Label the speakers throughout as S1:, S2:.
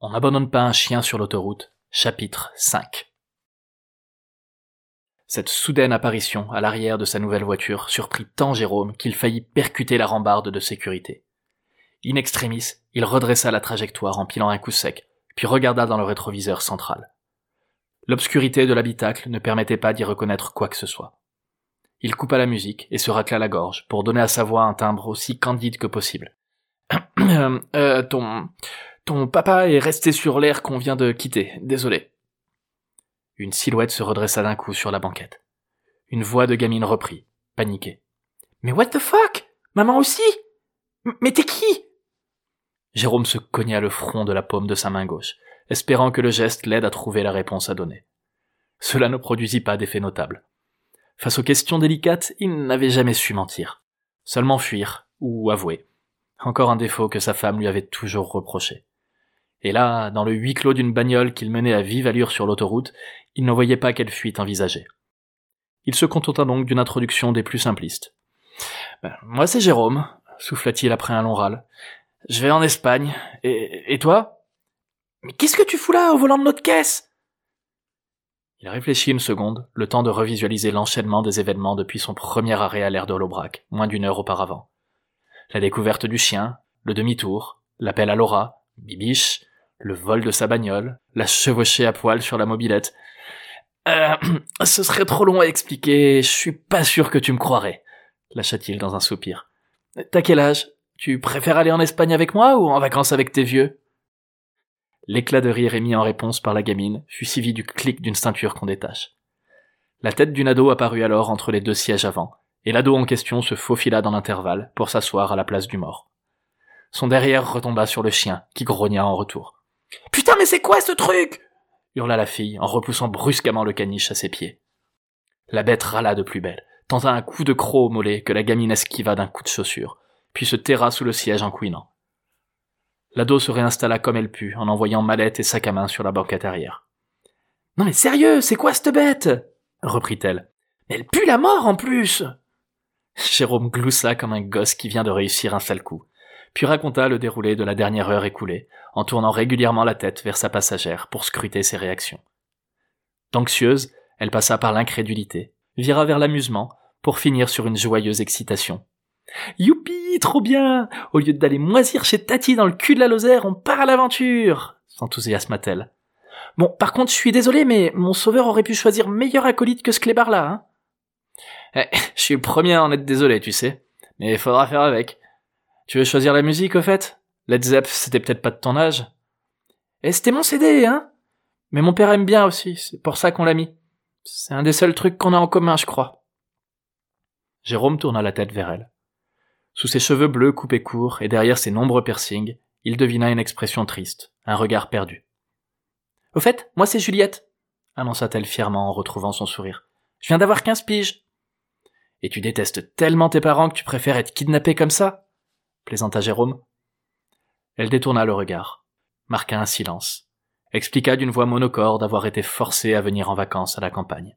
S1: On n'abandonne pas un chien sur l'autoroute, chapitre 5. Cette soudaine apparition à l'arrière de sa nouvelle voiture surprit tant Jérôme qu'il faillit percuter la rambarde de sécurité. In extremis, il redressa la trajectoire en pilant un coup sec, puis regarda dans le rétroviseur central. L'obscurité de l'habitacle ne permettait pas d'y reconnaître quoi que ce soit. Il coupa la musique et se racla la gorge pour donner à sa voix un timbre aussi candide que possible. euh, ton, ton papa est resté sur l'air qu'on vient de quitter. Désolé. Une silhouette se redressa d'un coup sur la banquette. Une voix de gamine reprit, paniquée.
S2: Mais what the fuck? Maman aussi? mais t'es qui?
S1: Jérôme se cogna le front de la paume de sa main gauche, espérant que le geste l'aide à trouver la réponse à donner. Cela ne produisit pas d'effet notable. Face aux questions délicates, il n'avait jamais su mentir. Seulement fuir, ou avouer. Encore un défaut que sa femme lui avait toujours reproché. Et là, dans le huis clos d'une bagnole qu'il menait à vive allure sur l'autoroute, il ne voyait pas quelle fuite envisager. Il se contenta donc d'une introduction des plus simplistes. Ben, moi c'est Jérôme, souffla-t-il après un long râle. Je vais en Espagne. Et, et toi?
S2: Mais qu'est-ce que tu fous là au volant de notre caisse?
S1: Il réfléchit une seconde, le temps de revisualiser l'enchaînement des événements depuis son premier arrêt à l'air de l'Aubrac, moins d'une heure auparavant. La découverte du chien, le demi-tour, l'appel à Laura, Bibiche, le vol de sa bagnole, la chevauchée à poil sur la mobilette. Euh, ce serait trop long à expliquer, je suis pas sûr que tu me croirais, lâcha-t-il dans un soupir. T'as quel âge? Tu préfères aller en Espagne avec moi ou en vacances avec tes vieux? L'éclat de rire émis en réponse par la gamine fut suivi du clic d'une ceinture qu'on détache. La tête d'une ado apparut alors entre les deux sièges avant, et l'ado en question se faufila dans l'intervalle pour s'asseoir à la place du mort. Son derrière retomba sur le chien, qui grogna en retour.
S2: Putain, mais c'est quoi ce truc
S1: hurla la fille en repoussant brusquement le caniche à ses pieds. La bête râla de plus belle, tenta un coup de croc au mollet que la gamine esquiva d'un coup de chaussure, puis se terra sous le siège en couinant. L'ado se réinstalla comme elle put, en envoyant mallette et sac à main sur la banquette arrière.
S2: Non mais sérieux, c'est quoi cette bête reprit-elle. Elle pue la mort en plus
S1: Jérôme gloussa comme un gosse qui vient de réussir un sale coup, puis raconta le déroulé de la dernière heure écoulée, en tournant régulièrement la tête vers sa passagère pour scruter ses réactions. Anxieuse, elle passa par l'incrédulité, vira vers l'amusement, pour finir sur une joyeuse excitation.
S2: Youpi, trop bien Au lieu d'aller moisir chez Tati dans le cul de la Lozère, on part à l'aventure s'enthousiasma-t-elle. Bon, par contre, je suis désolé, mais mon sauveur aurait pu choisir meilleur acolyte que ce clébard-là, hein
S1: eh, je suis le premier à en être désolé, tu sais. Mais il faudra faire avec. Tu veux choisir la musique, au fait? Led Zepp, c'était peut-être pas de ton âge
S2: Eh, c'était mon CD, hein? Mais mon père aime bien aussi, c'est pour ça qu'on l'a mis. C'est un des seuls trucs qu'on a en commun, je crois.
S1: Jérôme tourna la tête vers elle. Sous ses cheveux bleus coupés courts et derrière ses nombreux piercings, il devina une expression triste, un regard perdu.
S2: Au fait, moi c'est Juliette, annonça-t-elle fièrement en retrouvant son sourire. Je viens d'avoir quinze piges.
S1: Et tu détestes tellement tes parents que tu préfères être kidnappé comme ça? Plaisanta Jérôme. Elle détourna le regard, marqua un silence, expliqua d'une voix monocorde d'avoir été forcée à venir en vacances à la campagne.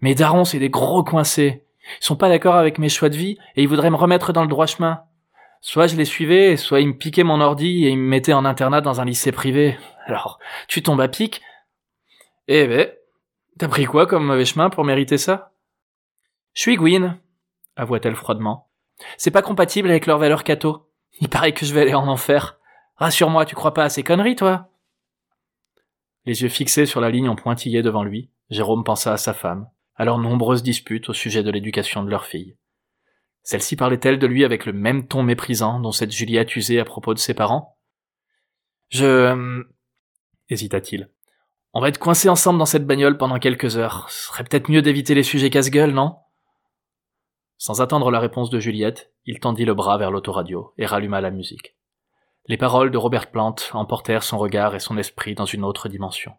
S2: Mes darons, c'est des gros coincés. Ils sont pas d'accord avec mes choix de vie et ils voudraient me remettre dans le droit chemin. Soit je les suivais, soit ils me piquaient mon ordi et ils me mettaient en internat dans un lycée privé. Alors, tu tombes à pic.
S1: Eh ben, t'as pris quoi comme mauvais chemin pour mériter ça?
S2: Je suis Gwyn, avoua-t-elle froidement. C'est pas compatible avec leur valeur catho. Il paraît que je vais aller en enfer. Rassure-moi, tu crois pas à ces conneries, toi?
S1: Les yeux fixés sur la ligne en pointillé devant lui, Jérôme pensa à sa femme, à leurs nombreuses disputes au sujet de l'éducation de leur fille. Celle-ci parlait-elle de lui avec le même ton méprisant dont cette Juliette usait à propos de ses parents? Je, euh, hésita-t-il. On va être coincés ensemble dans cette bagnole pendant quelques heures. Ce serait peut-être mieux d'éviter les sujets casse-gueule, non? Sans attendre la réponse de Juliette, il tendit le bras vers l'autoradio et ralluma la musique. Les paroles de Robert Plant emportèrent son regard et son esprit dans une autre dimension.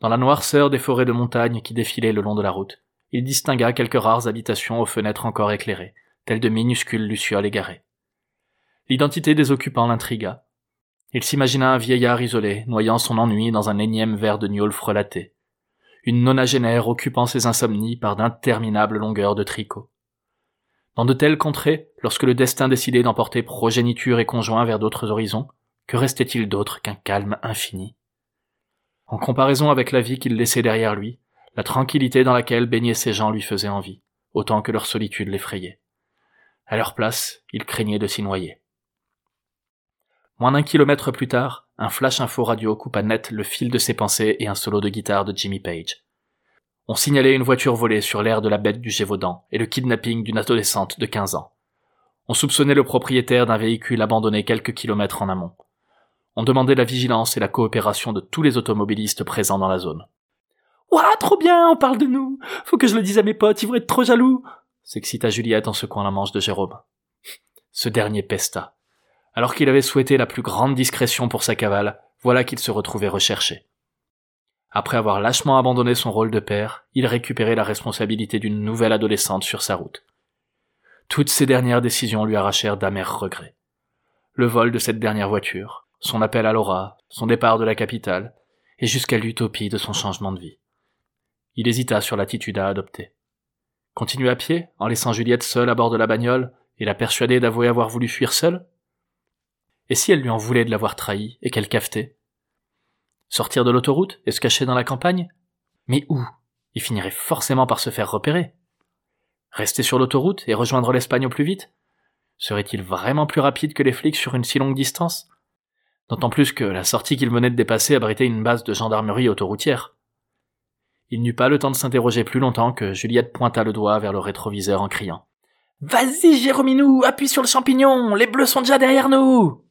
S1: Dans la noirceur des forêts de montagne qui défilaient le long de la route, il distingua quelques rares habitations aux fenêtres encore éclairées, telles de minuscules lucioles égarées. L'identité des occupants l'intrigua. Il s'imagina un vieillard isolé, noyant son ennui dans un énième verre de gnôle frelaté. Une nonagénaire occupant ses insomnies par d'interminables longueurs de tricot. Dans de telles contrées, lorsque le destin décidait d'emporter progéniture et conjoint vers d'autres horizons, que restait-il d'autre qu'un calme infini? En comparaison avec la vie qu'il laissait derrière lui, la tranquillité dans laquelle baignaient ces gens lui faisait envie, autant que leur solitude l'effrayait. À leur place, il craignait de s'y noyer. Moins d'un kilomètre plus tard, un flash info radio coupa net le fil de ses pensées et un solo de guitare de Jimmy Page. On signalait une voiture volée sur l'air de la bête du Gévaudan et le kidnapping d'une adolescente de 15 ans. On soupçonnait le propriétaire d'un véhicule abandonné quelques kilomètres en amont. On demandait la vigilance et la coopération de tous les automobilistes présents dans la zone.
S2: Ouah, trop bien, on parle de nous. Faut que je le dise à mes potes, ils vont être trop jaloux.
S1: S'excita Juliette en secouant la manche de Jérôme. Ce dernier pesta. Alors qu'il avait souhaité la plus grande discrétion pour sa cavale, voilà qu'il se retrouvait recherché. Après avoir lâchement abandonné son rôle de père, il récupérait la responsabilité d'une nouvelle adolescente sur sa route. Toutes ces dernières décisions lui arrachèrent d'amers regrets. Le vol de cette dernière voiture, son appel à Laura, son départ de la capitale, et jusqu'à l'utopie de son changement de vie. Il hésita sur l'attitude à adopter. Continuer à pied, en laissant Juliette seule à bord de la bagnole, et la persuader d'avouer avoir voulu fuir seule? Et si elle lui en voulait de l'avoir trahi, et qu'elle cafetait? Sortir de l'autoroute et se cacher dans la campagne? Mais où? Il finirait forcément par se faire repérer. Rester sur l'autoroute et rejoindre l'Espagne au plus vite? Serait-il vraiment plus rapide que les flics sur une si longue distance? D'autant plus que la sortie qu'il venait de dépasser abritait une base de gendarmerie autoroutière. Il n'eut pas le temps de s'interroger plus longtemps que Juliette pointa le doigt vers le rétroviseur en criant.
S2: Vas-y, Jérominou, appuie sur le champignon, les bleus sont déjà derrière nous!